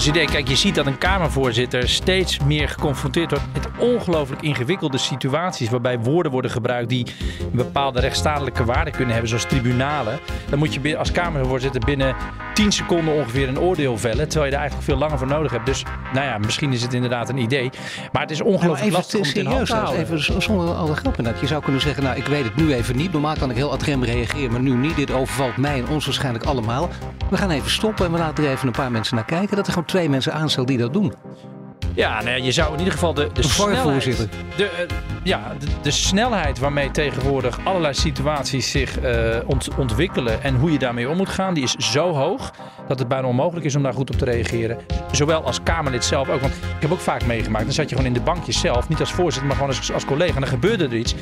Als idee, kijk, je ziet dat een Kamervoorzitter steeds meer geconfronteerd wordt met ongelooflijk ingewikkelde situaties. Waarbij woorden worden gebruikt die een bepaalde rechtsstatelijke waarde kunnen hebben, zoals tribunalen. Dan moet je als Kamervoorzitter binnen 10 seconden ongeveer een oordeel vellen. Terwijl je daar eigenlijk veel langer voor nodig hebt. Dus nou ja, misschien is het inderdaad een idee. Maar het is ongelooflijk lastig om het in hand te houden. Even zonder alle grap inderdaad. Je zou kunnen zeggen, nou ik weet het nu even niet. Normaal kan ik heel adrem reageren, maar nu niet. Dit overvalt mij en ons waarschijnlijk allemaal. We gaan even stoppen en we laten er even een paar mensen naar kijken. Dat er gewoon twee mensen aanstellen die dat doen. Ja, nou je zou in ieder geval de, de snelheid, de, uh, ja, de, de, snelheid waarmee tegenwoordig allerlei situaties zich uh, ont, ontwikkelen en hoe je daarmee om moet gaan, die is zo hoog dat het bijna onmogelijk is om daar goed op te reageren. Zowel als Kamerlid zelf ook. Want ik heb ook vaak meegemaakt, dan zat je gewoon in de bankjes zelf, niet als voorzitter, maar gewoon als, als collega. En dan gebeurde er iets.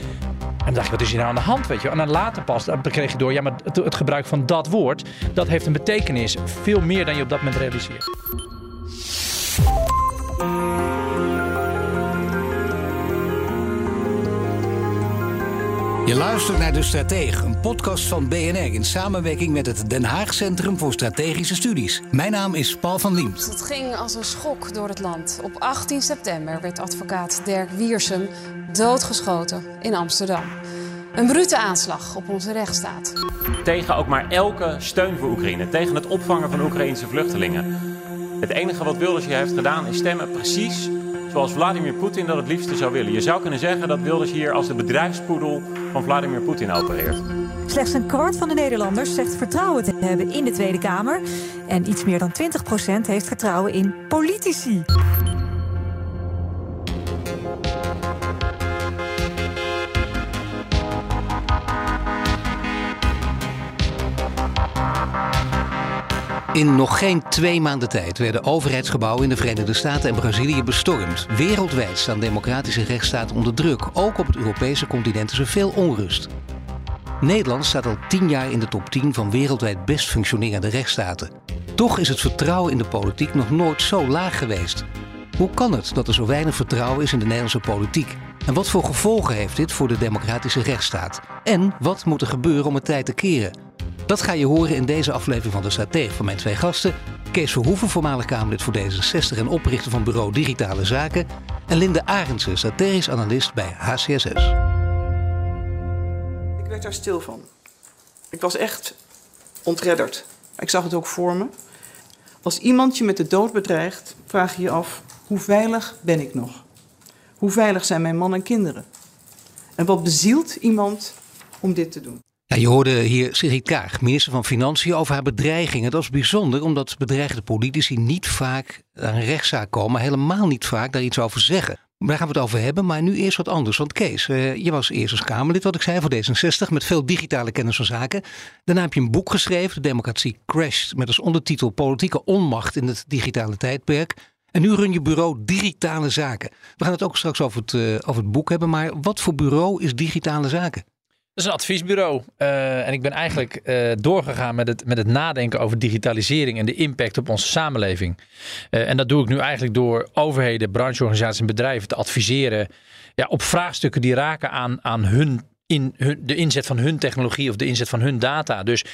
En dan dacht ik, wat is hier nou aan de hand, weet je? En dan later pas, dan kreeg je door, ja, maar het, het gebruik van dat woord, dat heeft een betekenis. Veel meer dan je op dat moment realiseert. Je luistert naar De Stratege, een podcast van BNR in samenwerking met het Den Haag Centrum voor Strategische Studies. Mijn naam is Paul van Liemt. Het ging als een schok door het land. Op 18 september werd advocaat Dirk Wiersum doodgeschoten in Amsterdam. Een brute aanslag op onze rechtsstaat. Tegen ook maar elke steun voor Oekraïne, tegen het opvangen van Oekraïnse vluchtelingen. Het enige wat Wilders hier heeft gedaan is stemmen precies zoals Vladimir Poetin dat het liefste zou willen. Je zou kunnen zeggen dat Wilders hier als de bedrijfspoedel van Vladimir Poetin opereert. Slechts een kwart van de Nederlanders zegt vertrouwen te hebben in de Tweede Kamer. En iets meer dan 20 procent heeft vertrouwen in politici. In nog geen twee maanden tijd werden overheidsgebouwen in de Verenigde Staten en Brazilië bestormd. Wereldwijd staan democratische rechtsstaten onder druk. Ook op het Europese continent is er veel onrust. Nederland staat al tien jaar in de top 10 van wereldwijd best functionerende rechtsstaten. Toch is het vertrouwen in de politiek nog nooit zo laag geweest. Hoe kan het dat er zo weinig vertrouwen is in de Nederlandse politiek? En wat voor gevolgen heeft dit voor de democratische rechtsstaat? En wat moet er gebeuren om het tijd te keren? Dat ga je horen in deze aflevering van de Stratege van mijn twee gasten. Kees Verhoeven, voormalig Kamerlid voor D66 en oprichter van bureau Digitale Zaken. En Linde Arendsen, strategisch analist bij HCSS. Ik werd daar stil van. Ik was echt ontredderd. Ik zag het ook voor me. Als iemand je met de dood bedreigt, vraag je je af: hoe veilig ben ik nog? Hoe veilig zijn mijn man en kinderen? En wat bezielt iemand om dit te doen? Je hoorde hier Sigrid Kaag, minister van Financiën, over haar bedreigingen. Dat is bijzonder, omdat bedreigde politici niet vaak aan een rechtszaak komen, helemaal niet vaak daar iets over zeggen. Daar gaan we het over hebben, maar nu eerst wat anders. Want Kees, uh, je was eerst als Kamerlid, wat ik zei, voor D66, met veel digitale kennis van zaken. Daarna heb je een boek geschreven, De Democratie Crashed, met als ondertitel Politieke onmacht in het digitale tijdperk. En nu run je bureau Digitale Zaken. We gaan het ook straks over het, uh, over het boek hebben, maar wat voor bureau is Digitale Zaken? Is een adviesbureau. Uh, en ik ben eigenlijk uh, doorgegaan met het, met het nadenken over digitalisering en de impact op onze samenleving. Uh, en dat doe ik nu eigenlijk door overheden, brancheorganisaties en bedrijven te adviseren ja, op vraagstukken die raken aan, aan hun in hun, de inzet van hun technologie of de inzet van hun data. Dus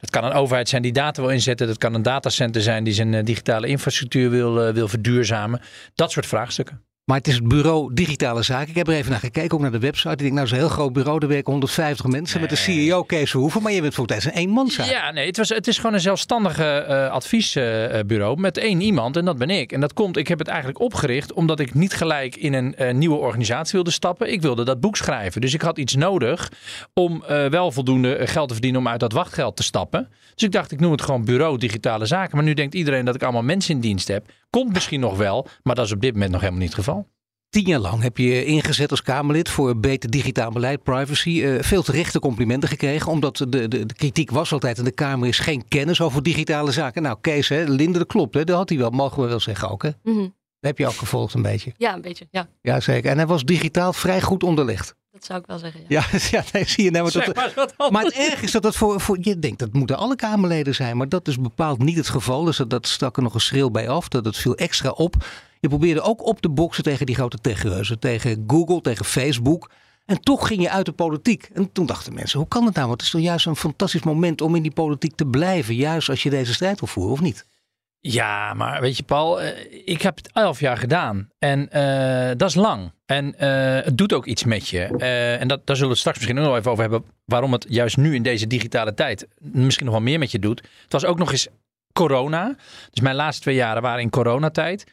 dat kan een overheid zijn die data wil inzetten. Dat kan een datacenter zijn die zijn digitale infrastructuur wil, wil verduurzamen. Dat soort vraagstukken. Maar het is het bureau Digitale Zaken. Ik heb er even naar gekeken, ook naar de website. Ik denk, nou, een heel groot bureau. Er werken 150 mensen met de CEO Kees Verhoeven. Maar je bent voor het een eenmanszaak. Ja, nee, het, was, het is gewoon een zelfstandige uh, adviesbureau met één iemand. En dat ben ik. En dat komt, ik heb het eigenlijk opgericht omdat ik niet gelijk in een uh, nieuwe organisatie wilde stappen. Ik wilde dat boek schrijven. Dus ik had iets nodig om uh, wel voldoende geld te verdienen om uit dat wachtgeld te stappen. Dus ik dacht, ik noem het gewoon bureau Digitale Zaken. Maar nu denkt iedereen dat ik allemaal mensen in dienst heb. Komt misschien nog wel, maar dat is op dit moment nog helemaal niet het geval. Tien jaar lang heb je ingezet als Kamerlid voor beter digitaal beleid, privacy. Uh, veel terechte complimenten gekregen, omdat de, de, de, kritiek was altijd in de Kamer is geen kennis over digitale zaken. Nou, Kees, hè, Linde, dat klopt, hè, dat had hij wel, mogen we wel zeggen ook. Hè? Mm -hmm. Heb je ook gevolgd een beetje. Ja, een beetje, ja. Ja, zeker. En hij was digitaal vrij goed onderlegd. Dat zou ik wel zeggen, ja. Ja, ja nee, zie je. Nee, maar, Zeg maar, het erg is dat dat voor, voor... Je denkt, dat moeten alle Kamerleden zijn. Maar dat is bepaald niet het geval. Dus dat, dat stak er nog een schril bij af. Dat, dat viel extra op. Je probeerde ook op te boksen tegen die grote techreuzen. Tegen Google, tegen Facebook. En toch ging je uit de politiek. En toen dachten mensen, hoe kan het nou? Want het is toch juist een fantastisch moment om in die politiek te blijven. Juist als je deze strijd wil voeren, of niet? Ja, maar weet je, Paul, eh, ik heb het elf jaar gedaan. En uh, dat is lang. En uh, het doet ook iets met je. En dat, daar zullen we het straks misschien nog even over hebben. Waarom het juist nu in deze digitale tijd misschien nog wel meer met je doet. Het was ook nog eens corona. Dus mijn laatste twee jaren waren in coronatijd.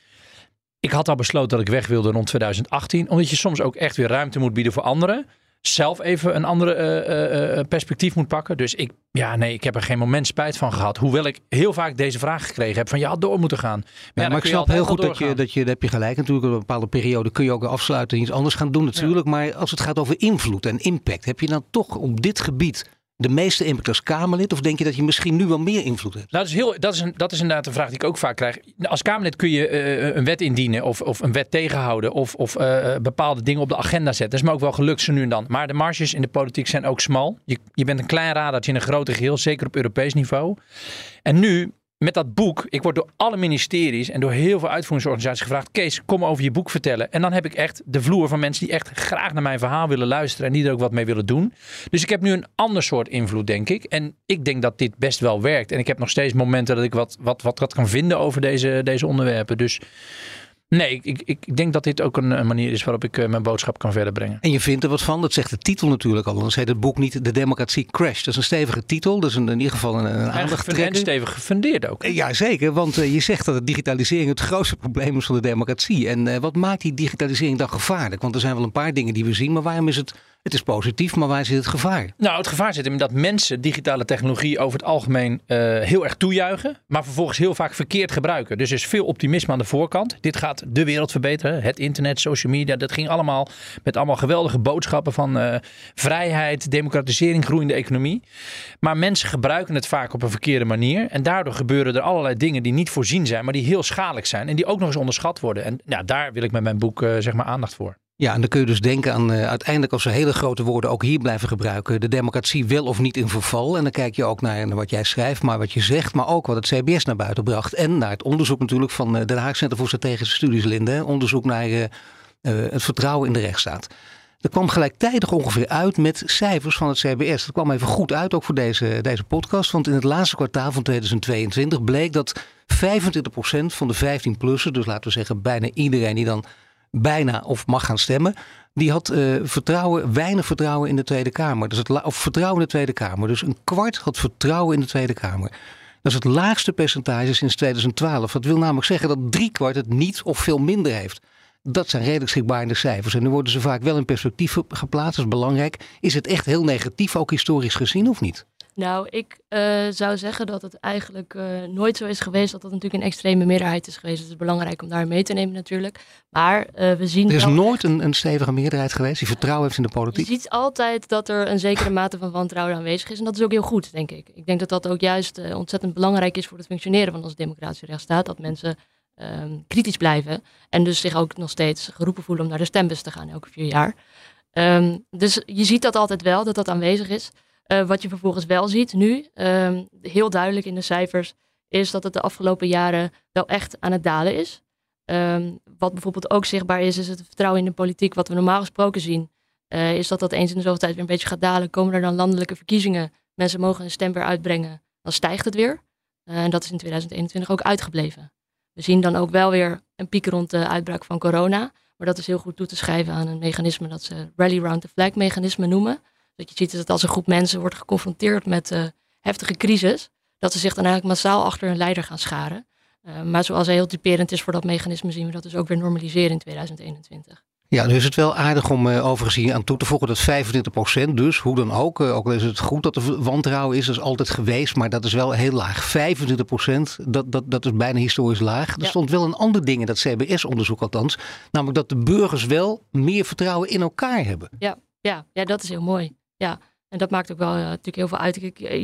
Ik had al besloten dat ik weg wilde rond 2018. Omdat je soms ook echt weer ruimte moet bieden voor anderen zelf even een andere uh, uh, perspectief moet pakken. Dus ik, ja, nee, ik heb er geen moment spijt van gehad. Hoewel ik heel vaak deze vraag gekregen heb: van je had door moeten gaan. Maar, ja, maar ik snap heel goed dat je, dat je, dat heb je gelijk. Natuurlijk, op een bepaalde periode kun je ook afsluiten en iets anders gaan doen, natuurlijk. Maar als het gaat over invloed en impact, heb je dan toch op dit gebied de meeste impact als Kamerlid? Of denk je dat je misschien nu wel meer invloed hebt? Nou, dat, is heel, dat, is een, dat is inderdaad een vraag die ik ook vaak krijg. Als Kamerlid kun je uh, een wet indienen of, of een wet tegenhouden of, of uh, bepaalde dingen op de agenda zetten. Dat is me ook wel gelukt zo nu en dan. Maar de marges in de politiek zijn ook smal. Je, je bent een klein radertje in een groter geheel, zeker op Europees niveau. En nu met dat boek, ik word door alle ministeries en door heel veel uitvoeringsorganisaties gevraagd: Kees, kom over je boek vertellen. En dan heb ik echt de vloer van mensen die echt graag naar mijn verhaal willen luisteren en die er ook wat mee willen doen. Dus ik heb nu een ander soort invloed, denk ik. En ik denk dat dit best wel werkt. En ik heb nog steeds momenten dat ik wat, wat, wat, wat kan vinden over deze, deze onderwerpen. Dus Nee, ik, ik, denk dat dit ook een, manier is waarop ik eh, mijn boodschap kan verder brengen. En je vindt er wat van, dat zegt de titel natuurlijk al. Anders heet het boek niet De Democratie Crash. Dat is een stevige titel, dat is een, in ieder geval een, een En stevig gefundeerd ook. Ja, zeker, want uh, je zegt dat de digitalisering het grootste probleem is van de democratie. En wat maakt die digitalisering dan gevaarlijk? Want er zijn wel een paar dingen die we zien, maar waarom is het het is positief, maar waar zit het gevaar? Nou, het gevaar zit in dat mensen digitale technologie over het algemeen uh, heel erg toejuichen, maar vervolgens heel vaak verkeerd gebruiken. Dus er is veel optimisme aan de voorkant. Dit gaat de wereld verbeteren. Het internet, social media, dat ging allemaal met allemaal geweldige boodschappen van uh, vrijheid, democratisering, groeiende economie. Maar mensen gebruiken het vaak op een verkeerde manier. En daardoor gebeuren er allerlei dingen die niet voorzien zijn, maar die heel schadelijk zijn. En die ook nog eens onderschat worden. En ja, daar wil ik met mijn boek uh, zeg maar aandacht voor. Ja, en dan kun je dus denken aan uh, uiteindelijk als we hele grote woorden ook hier blijven gebruiken. De democratie wel of niet in verval. En dan kijk je ook naar, naar wat jij schrijft, maar wat je zegt, maar ook wat het CBS naar buiten bracht. En naar het onderzoek natuurlijk van uh, Den Haag Center voor Strategische Studies, Linde. Onderzoek naar uh, het vertrouwen in de rechtsstaat. Dat kwam gelijktijdig ongeveer uit met cijfers van het CBS. Dat kwam even goed uit, ook voor deze, deze podcast. Want in het laatste kwartaal van 2022 bleek dat 25% van de 15-plussen, dus laten we zeggen bijna iedereen die dan bijna of mag gaan stemmen. Die had uh, vertrouwen, weinig vertrouwen in de Tweede Kamer. Dus het of vertrouwen in de Tweede Kamer. Dus een kwart had vertrouwen in de Tweede Kamer. Dat is het laagste percentage sinds 2012. Dat wil namelijk zeggen dat drie kwart het niet of veel minder heeft. Dat zijn redelijk schrikbarende cijfers. En nu worden ze vaak wel in perspectief geplaatst. Dat is belangrijk. Is het echt heel negatief, ook historisch gezien, of niet? Nou, ik uh, zou zeggen dat het eigenlijk uh, nooit zo is geweest dat dat natuurlijk een extreme meerderheid is geweest. Het is belangrijk om daar mee te nemen natuurlijk. Maar uh, we zien. Er is nooit een, een, stevige meerderheid geweest die vertrouwen heeft in de politiek. Je ziet altijd dat er een zekere mate van wantrouwen aanwezig is. En dat is ook heel goed, denk ik. Ik denk dat dat ook juist ontzettend belangrijk is voor het functioneren van onze democratische rechtsstaat. Dat mensen ehm, kritisch blijven. En dus zich ook nog steeds geroepen voelen om naar de stembus te gaan elke vier jaar. Um, dus je ziet dat altijd wel, dat dat aanwezig is. Uh, wat je vervolgens wel ziet nu, um, heel duidelijk in de cijfers, is dat het de afgelopen jaren wel echt aan het dalen is. Um, wat bijvoorbeeld ook zichtbaar is, is het vertrouwen in de politiek. Wat we normaal gesproken zien, uh, is dat dat eens in de zoveel tijd weer een beetje gaat dalen. Komen er dan landelijke verkiezingen, mensen mogen een stem weer uitbrengen, dan stijgt het weer. Uh, en dat is in 2021 ook uitgebleven. We zien dan ook wel weer een piek rond de uitbraak van corona. Maar dat is heel goed toe te schrijven aan een mechanisme dat ze Rally Round the Flag mechanisme noemen. Dat je ziet dat als een groep mensen wordt geconfronteerd met uh, heftige crisis, dat ze zich dan eigenlijk massaal achter een leider gaan scharen. Uh, maar zoals heel typerend is voor dat mechanisme, zien we dat dus ook weer normaliseren in 2021. Ja, nu is het wel aardig om uh, overigens hier aan toe te voegen dat 25% dus, hoe dan ook, uh, ook al is het goed dat er wantrouwen is, dat is altijd geweest, maar dat is wel heel laag. 25%, dat, dat, dat is bijna historisch laag. Er stond wel een ander ding in dat CBS-onderzoek althans, namelijk dat de burgers wel meer vertrouwen in elkaar hebben. Ja, ja, ja dat is heel mooi. Ja, en dat maakt ook wel uh, natuurlijk heel veel uit.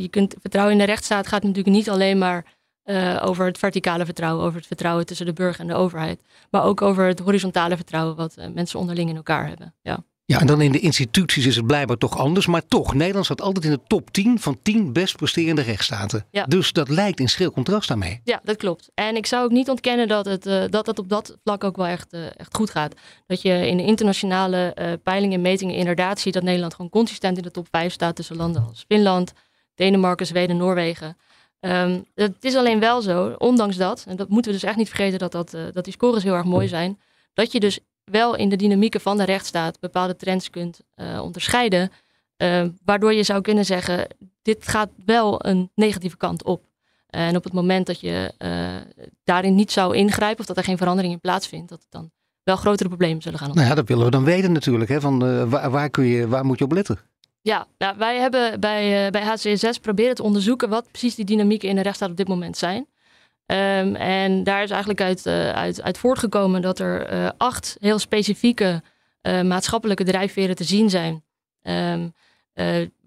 Je kunt vertrouwen in de rechtsstaat gaat natuurlijk niet alleen maar over het verticale vertrouwen, over het vertrouwen tussen de burger en de overheid. Maar ook over het horizontale vertrouwen wat mensen onderling in elkaar hebben. Ja. Ja, en dan in de instituties is het blijkbaar toch anders. Maar toch, Nederland staat altijd in de top 10 van 10 best presterende rechtsstaten. Ja. Dus dat lijkt in schril contrast daarmee. Ja, dat klopt. En ik zou ook niet ontkennen dat het, uh, dat het op dat vlak ook wel echt, uh, echt goed gaat. Dat je in de internationale uh, peilingen en metingen inderdaad ziet dat Nederland gewoon consistent in de top 5 staat tussen landen als Finland, Denemarken, Zweden, Noorwegen. Um, het is alleen wel zo, ondanks dat, en dat moeten we dus echt niet vergeten dat, dat, dat die scores heel erg mooi zijn, dat je dus wel in de dynamieken van de rechtsstaat bepaalde trends kunt uh, onderscheiden. Uh, waardoor je zou kunnen zeggen, dit gaat wel een negatieve kant op. en op het moment dat je uh, daarin niet zou ingrijpen of dat er geen verandering in plaatsvindt, dat het dan wel grotere problemen zullen gaan ontstaan. Nou ja, dat willen we dan weten natuurlijk. Hè, van, waar, waar, kun je, waar moet je op letten? Ja, nou, wij hebben bij, bij HCSS proberen te onderzoeken wat precies die dynamieken in de rechtsstaat op dit moment zijn. Um, en daar is eigenlijk uit, uh, uit, uit voortgekomen dat er uh, acht heel specifieke uh, maatschappelijke drijfveren te zien zijn. Um,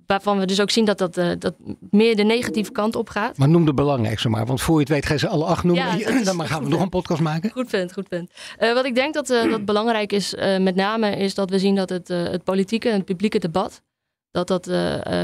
waarvan we dus ook zien dat dat, dat meer de negatieve kant op gaat. Maar noem de belangrijkste maar, want voor je het weet ga je ze alle acht noemen. Ja, dan gaan we nog een podcast maken. Goed punt, goed punt. wat ik denk dat, dat belangrijk is, met name, is dat we zien dat het, het politieke en het publieke debat, dat dat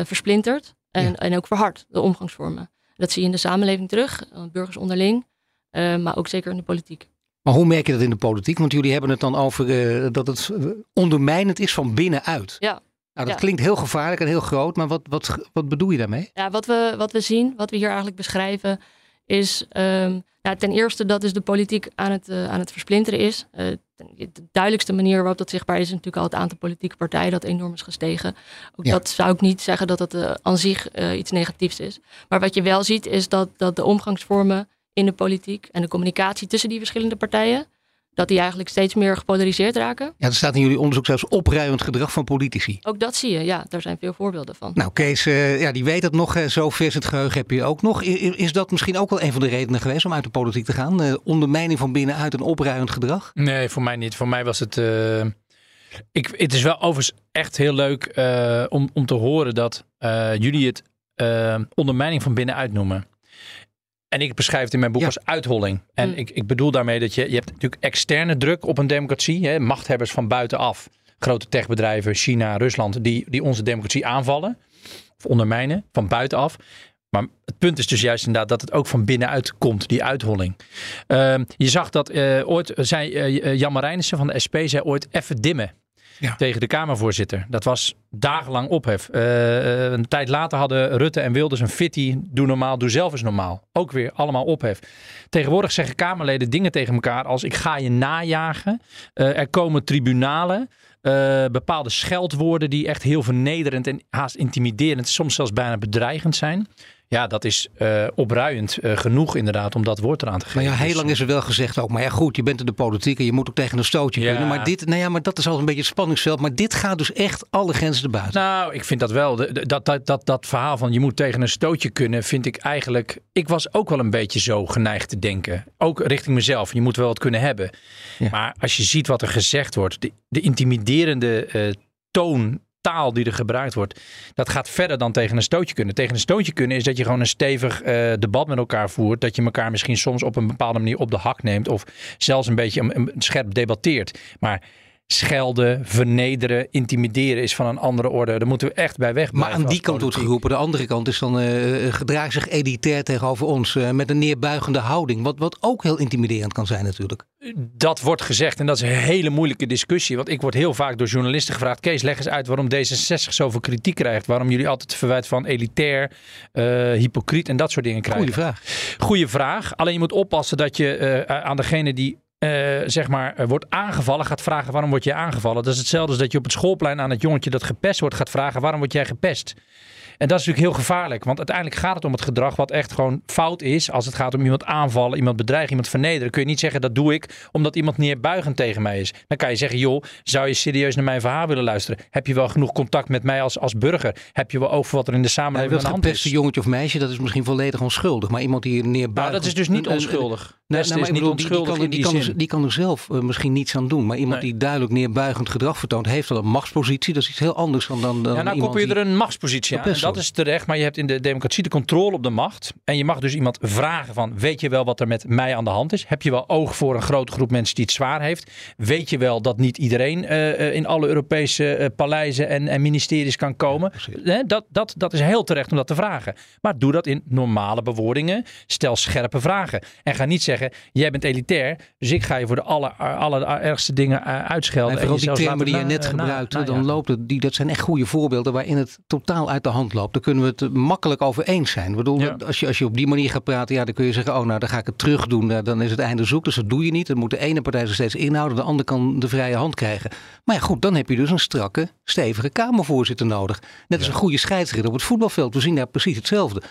versplintert en, ja. en ook verhardt, de omgangsvormen. Dat zie je in de samenleving terug, eh, burgers onderling, uh, maar ook zeker in de politiek. Maar hoe merk je dat in de politiek? Want jullie hebben het dan over uh, dat het ondermijnend is van binnenuit. Ja. Nou, dat ja. klinkt heel gevaarlijk en heel groot, maar wat, wat, wat bedoel je daarmee? Ja, wat we, wat we zien, wat we hier eigenlijk beschrijven, is um, nou, ten eerste dat dus de politiek aan het, uh, aan het versplinteren is. Uh, de duidelijkste manier waarop dat zichtbaar is, is natuurlijk al het aantal politieke partijen dat enorm is gestegen. Ook ja. dat zou ik niet zeggen dat het uh, aan zich iets negatiefs is. Maar wat je wel ziet, is dat, dat de omgangsvormen in de politiek en de communicatie tussen die verschillende partijen dat die eigenlijk steeds meer gepolariseerd raken. Ja, er staat in jullie onderzoek zelfs opruimend gedrag van politici. Ook dat zie je, ja. Daar zijn veel voorbeelden van. Nou, Kees, uh, ja, die weet dat nog. Uh, zo vers het geheugen heb je ook nog. Is, is, dat misschien ook wel een van de redenen geweest om uit de politiek te gaan? Uh, ondermijning van binnenuit en opruimend gedrag? Nee, voor mij niet. Voor mij was het... Ik, het is wel overigens echt heel leuk om, om te horen dat jullie het ondermijning van binnenuit noemen. En ik beschrijf het in mijn boek als uitholling. En mm. ik, ik bedoel daarmee dat je, je hebt natuurlijk externe druk op een democratie. Hè, machthebbers van buitenaf. Grote techbedrijven, China, Rusland, die, die onze democratie aanvallen. Of ondermijnen, van buitenaf. Maar het punt is dus juist inderdaad dat het ook van binnenuit komt, die uitholling. Uh, je zag dat uh, ooit, zei uh, Jan Marijnissen van de SP, zei ooit even dimmen tegen de Kamervoorzitter. Dat was dagenlang ophef. Uh, een tijd later hadden Rutte en Wilders een fitty. Doe normaal, doe zelf eens normaal. Ook weer allemaal ophef. Tegenwoordig zeggen Kamerleden dingen tegen elkaar als ik ga je najagen. Uh, er komen tribunalen. Bepaalde scheldwoorden die echt heel vernederend en haast intimiderend, soms zelfs bijna bedreigend zijn. Ja, dat is uh, opruiend uh, genoeg inderdaad om dat woord eraan te geven. Maar ja, heel lang is er wel gezegd ook. Maar ja, goed, je bent in de politiek en je moet ook tegen een stootje ja. kunnen. Maar dit, nou ja, maar dat is al een beetje het spanningsveld. Maar dit gaat dus echt alle grenzen erbuiten. Nou, ik vind dat wel. Dat, dat, dat, dat verhaal van je moet tegen een stootje kunnen, vind ik eigenlijk. Ik was ook wel een beetje zo geneigd te denken. Ook richting mezelf. Je moet wel wat kunnen hebben. Ja. Maar als je ziet wat er gezegd wordt, de, de intimiderende uh, toon taal die er gebruikt wordt, dat gaat verder dan tegen een stootje kunnen. Tegen een stootje kunnen is dat je gewoon een stevig uh, debat met elkaar voert. Dat je elkaar misschien soms op een bepaalde manier op de hak neemt. Of zelfs een beetje een scherp debatteert. Maar schelden, vernederen, intimideren is van een andere orde. Daar moeten we echt bij weg Maar aan die kant wordt geroepen. De andere kant is dan uh, gedraagt zich elitair tegenover ons. Uh, met een neerbuigende houding. Wat, wat ook heel intimiderend kan zijn natuurlijk. Dat wordt gezegd en dat is een hele moeilijke discussie. Want ik word heel vaak door journalisten gevraagd. Kees, leg eens uit waarom D66 zoveel kritiek krijgt. Waarom jullie altijd verwijt van elitair, uh, hypocriet en dat soort dingen krijgen. Goeie vraag. Goeie vraag. Alleen je moet oppassen dat je aan degene die uh, zeg maar, wordt aangevallen, gaat vragen waarom word je aangevallen. Dat is hetzelfde als dat je op het schoolplein aan het jongetje dat gepest wordt gaat vragen waarom word jij gepest. En dat is natuurlijk heel gevaarlijk, want uiteindelijk gaat het om het gedrag wat echt gewoon fout is. Als het gaat om iemand aanvallen, iemand bedreigen, iemand vernederen, kun je niet zeggen dat doe ik omdat iemand neerbuigend tegen mij is. Dan kan je zeggen, joh, zou je serieus naar mijn verhaal willen luisteren? Heb je wel genoeg contact met mij als, als burger? Heb je wel voor wat er in de samenleving aan de hand is? Een jongetje of meisje, dat is misschien volledig onschuldig, maar iemand die neerbuigend... Nou, dat is dus niet onschuldig. Nee, nou, is niet onschuldig die, die, kan, die, kan, die kan er zelf uh, misschien niets aan doen. Maar iemand die duidelijk neerbuigend gedrag vertoont, heeft wel een machtspositie. Dat is iets heel anders dan. dan ja, nou koppel je er een machtspositie aan. En dat is terecht. Maar je hebt in de democratie de controle op de macht. En je mag dus iemand vragen van, weet je wel wat er met mij aan de hand is? Heb je wel oog voor een grote groep mensen die het zwaar heeft? Weet je wel dat niet iedereen uh, in alle Europese paleizen en, en, ministeries kan komen? dat, dat, dat is heel terecht om dat te vragen. Maar doe dat in normale bewoordingen. Stel scherpe vragen. En ga niet zeggen, jij bent elitair, dus ik ga je voor de aller, allerergste dingen uh, uitschelden. En vooral die termen die je net gebruikte, dan loopt het, die, dat zijn echt goede voorbeelden waarin het totaal uit de hand loopt. Daar kunnen we het makkelijk over eens zijn. Ik bedoel, als, je, als je op die manier gaat praten, ja, dan kun je zeggen, oh nou, dan ga ik het terug doen. Dan is het einde zoek, dus dat doe je niet. Dan moet de ene partij zich steeds inhouden, de andere kan de vrije hand krijgen. Maar ja, goed, dan heb je dus een strakke, stevige Kamervoorzitter nodig. Net als een goede scheidsrechter op het voetbalveld. We zien daar precies hetzelfde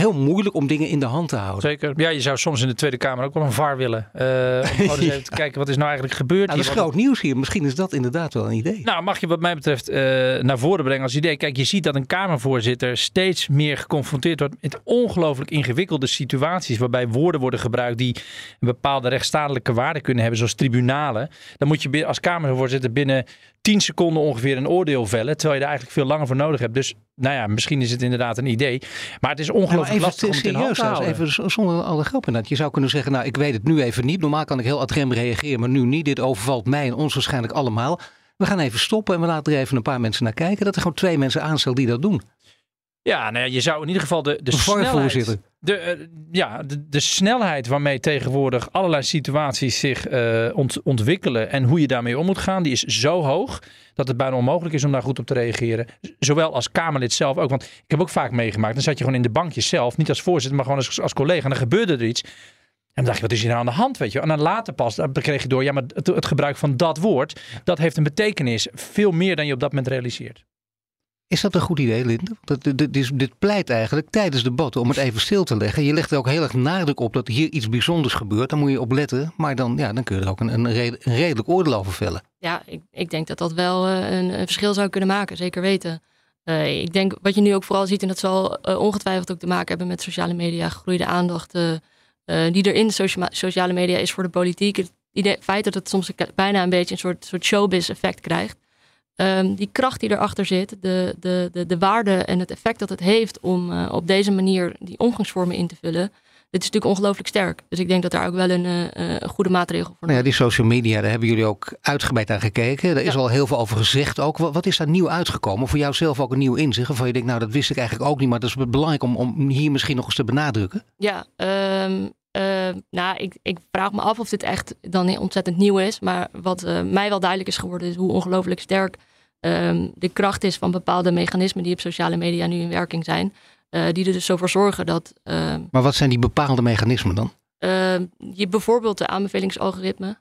heel moeilijk om dingen in de hand te houden. Zeker. Ja, je zou soms in de Tweede Kamer ook wel een VAR willen. Uh, om even te kijken wat is nou eigenlijk gebeurd. Nou, dat is groot nieuws hier. Misschien is dat inderdaad wel een idee. Nou, mag je wat mij betreft uh, naar voren brengen als idee. Kijk, je ziet dat een Kamervoorzitter steeds meer geconfronteerd wordt met ongelooflijk ingewikkelde situaties. Waarbij woorden worden gebruikt die een bepaalde rechtsstatelijke waarde kunnen hebben. Zoals tribunalen. Dan moet je als Kamervoorzitter binnen 10 seconden ongeveer een oordeel vellen. Terwijl je daar eigenlijk veel langer voor nodig hebt. Dus nou ja, misschien is het inderdaad een idee. Maar het is ongelooflijk ja, lastig om het in hand te houden. Even zonder alle grap inderdaad. Je zou kunnen zeggen, nou ik weet het nu even niet. Normaal kan ik heel adrem reageren, maar nu niet. Dit overvalt mij en ons waarschijnlijk allemaal. We gaan even stoppen en we laten er even een paar mensen naar kijken. Dat er gewoon twee mensen aanstellen die dat doen. Ja, nou ja, je zou in ieder geval de, de snelheid... De, uh, ja, de, de, snelheid waarmee tegenwoordig allerlei situaties zich uh, ont, ontwikkelen en hoe je daarmee om moet gaan, die is zo hoog dat het bijna onmogelijk is om daar goed op te reageren. Zowel als Kamerlid zelf ook. Want ik heb ook vaak meegemaakt, dan zat je gewoon in de bankjes zelf, niet als voorzitter, maar gewoon als, als collega. En dan gebeurde er iets. En dan dacht je, wat is hier nou aan de hand, weet je? En dan later pas, dan kreeg je door, ja, maar het, het gebruik van dat woord, dat heeft een betekenis. Veel meer dan je op dat moment realiseert. Is dat een goed idee, Linde? Dit, dit, pleit eigenlijk tijdens debatten om het even stil te leggen. Je legt er ook heel erg nadruk op dat hier iets bijzonders gebeurt. Daar moet je op letten. Maar dan, ja, dan kun je er ook een, een, redelijk oordeel over vellen. Ja, ik, ik denk dat dat wel uh, een, een, verschil zou kunnen maken. Zeker weten. Uh, ik denk wat je nu ook vooral ziet, en dat zal uh, ongetwijfeld ook te maken hebben met sociale media, gegroeide aandacht die er in socia sociale media is voor de politiek. Het feit dat het soms bijna een beetje een soort, soort showbiz effect krijgt. Um, die kracht die erachter zit, de, de, de, de waarde en het effect dat het heeft om uh, op deze manier die omgangsvormen in te vullen. Dit is natuurlijk ongelooflijk sterk. Dus ik denk dat daar ook wel een, uh, een goede maatregel voor is. Nou ja, die social media, daar hebben jullie ook uitgebreid aan gekeken. Er is al heel veel over gezegd ook. Wat, wat, is daar nieuw uitgekomen? Voor jou zelf ook een nieuw inzicht? Waarvan je denkt, nou dat wist ik eigenlijk ook niet. Maar dat is belangrijk om, om hier misschien nog eens te benadrukken. Ja, um, uh, nou, ik, ik, vraag me af of dit echt dan ontzettend nieuw is. Maar wat uh, mij wel duidelijk is geworden, is hoe ongelooflijk sterk um, de kracht is van bepaalde mechanismen die op sociale media nu in werking zijn. Uh, die er dus zo voor zorgen dat. Uh, maar wat zijn die bepaalde mechanismen dan? je bijvoorbeeld de aanbevelingsalgoritme.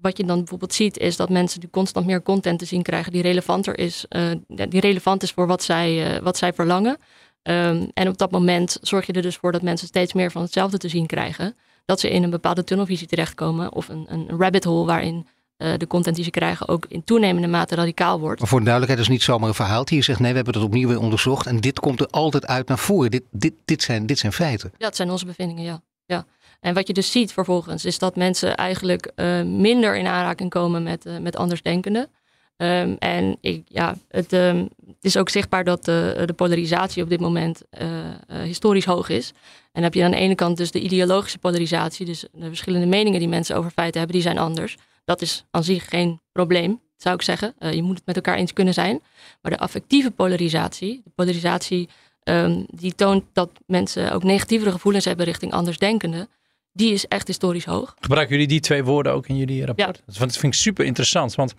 wat je dan bijvoorbeeld ziet, is dat mensen nu constant meer content te zien krijgen die relevanter is, die relevant is voor wat zij, wat zij verlangen. Um, en op dat moment zorg je er dus voor dat mensen steeds meer van hetzelfde te zien krijgen. Dat ze in een bepaalde tunnelvisie terechtkomen of een, een rabbit hole waarin uh, de content die ze krijgen ook in toenemende mate radicaal wordt. Maar voor de duidelijkheid is niet zomaar een verhaal. Hier zegt nee, we hebben het opnieuw weer onderzocht en dit komt er altijd uit naar voren. Dit, dit, dit, zijn, dit zijn feiten. Ja, dat zijn onze bevindingen, ja. ja. En wat je dus ziet vervolgens is dat mensen eigenlijk uh, minder in aanraking komen met, uh, met andersdenkenden. Um, en ik, ja, het, um, het, is ook zichtbaar dat de, de polarisatie op dit moment uh, uh, historisch hoog is. En dan heb je aan de ene kant dus de ideologische polarisatie, dus de verschillende meningen die mensen over feiten hebben, die zijn anders. Dat is aan zich geen probleem, zou ik zeggen. Uh, je moet het met elkaar eens kunnen zijn. Maar de affectieve polarisatie, de polarisatie um, die toont dat mensen ook negatievere gevoelens hebben richting andersdenkenden, die is echt historisch hoog. Gebruiken jullie die twee woorden ook in jullie rapport? Ja. Dat vind ik super interessant, want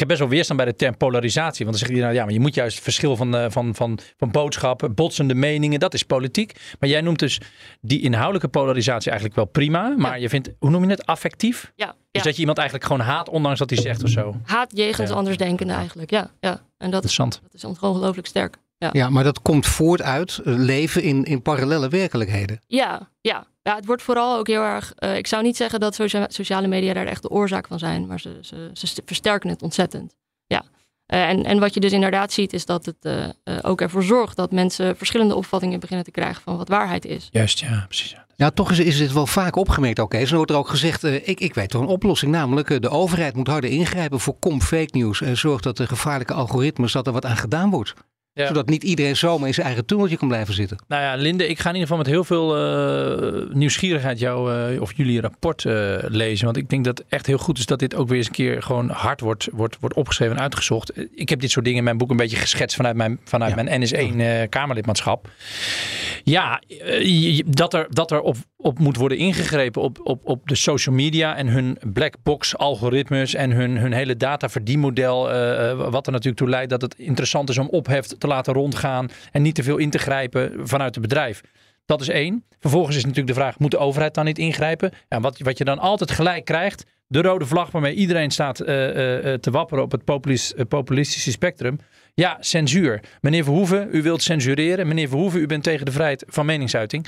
heb best wel weerstand bij de term polarisatie. Want dan zeg je nou ja, maar je moet juist het verschil van, uh, van, van, van boodschappen, botsende meningen, dat is politiek. Maar jij noemt dus die inhoudelijke polarisatie eigenlijk wel prima. Maar je vindt, hoe noem je het, affectief? Ja. Dus dat je iemand eigenlijk gewoon haat, ondanks dat hij zegt of zo. Haat jegens ja. andersdenkenden eigenlijk, ja. ja. En dat, dat is ongelooflijk sterk. Ja. ja, maar dat komt voort uit leven in, in parallele werkelijkheden. Ja, ja. Ja, het wordt vooral ook heel erg. Uh, ik zou niet zeggen dat socia sociale media daar echt de oorzaak van zijn, maar ze, ze, ze versterken het ontzettend. Ja. Uh, en, en wat je dus inderdaad ziet, is dat het uh, ook ervoor zorgt dat mensen verschillende opvattingen beginnen te krijgen van wat waarheid is. Juist, ja, precies. Ja. Ja, toch is, is dit wel vaak opgemerkt ook. Okay? Zo wordt er ook gezegd, uh, ik, ik weet toch een oplossing. Namelijk, uh, de overheid moet harder ingrijpen, voorkom fake news en zorg dat de gevaarlijke algoritmes, dat er wat aan gedaan wordt zodat niet iedereen zomaar in zijn eigen tunneltje kan blijven zitten. Nou ja, Linde, ik ga in ieder geval met heel veel uh, nieuwsgierigheid jou uh, of jullie rapport uh, lezen. Want ik denk dat het echt heel goed is dat dit ook weer eens een keer gewoon hard wordt, wordt, wordt opgeschreven en uitgezocht. Ik heb dit soort dingen in mijn boek een beetje geschetst vanuit mijn, vanuit ja. mijn NS1 Kamerlidmaatschap. Ja, dat er, dat er op, op moet worden ingegrepen op, op, op de social media en hun black box algoritmes en hun, hun hele dataverdienmodel. wat er natuurlijk toe leidt dat het interessant is om opheft te laten rondgaan en niet te veel in te grijpen vanuit het bedrijf. Dat is één. Vervolgens is natuurlijk de vraag: moet de overheid dan niet ingrijpen? En wat, wat je dan altijd gelijk krijgt, de rode vlag waarmee iedereen staat uh, uh, te wapperen op het populistische spectrum. Ja, censuur. Meneer Verhoeven, u wilt censureren. Meneer Verhoeven, u bent tegen de vrijheid van meningsuiting.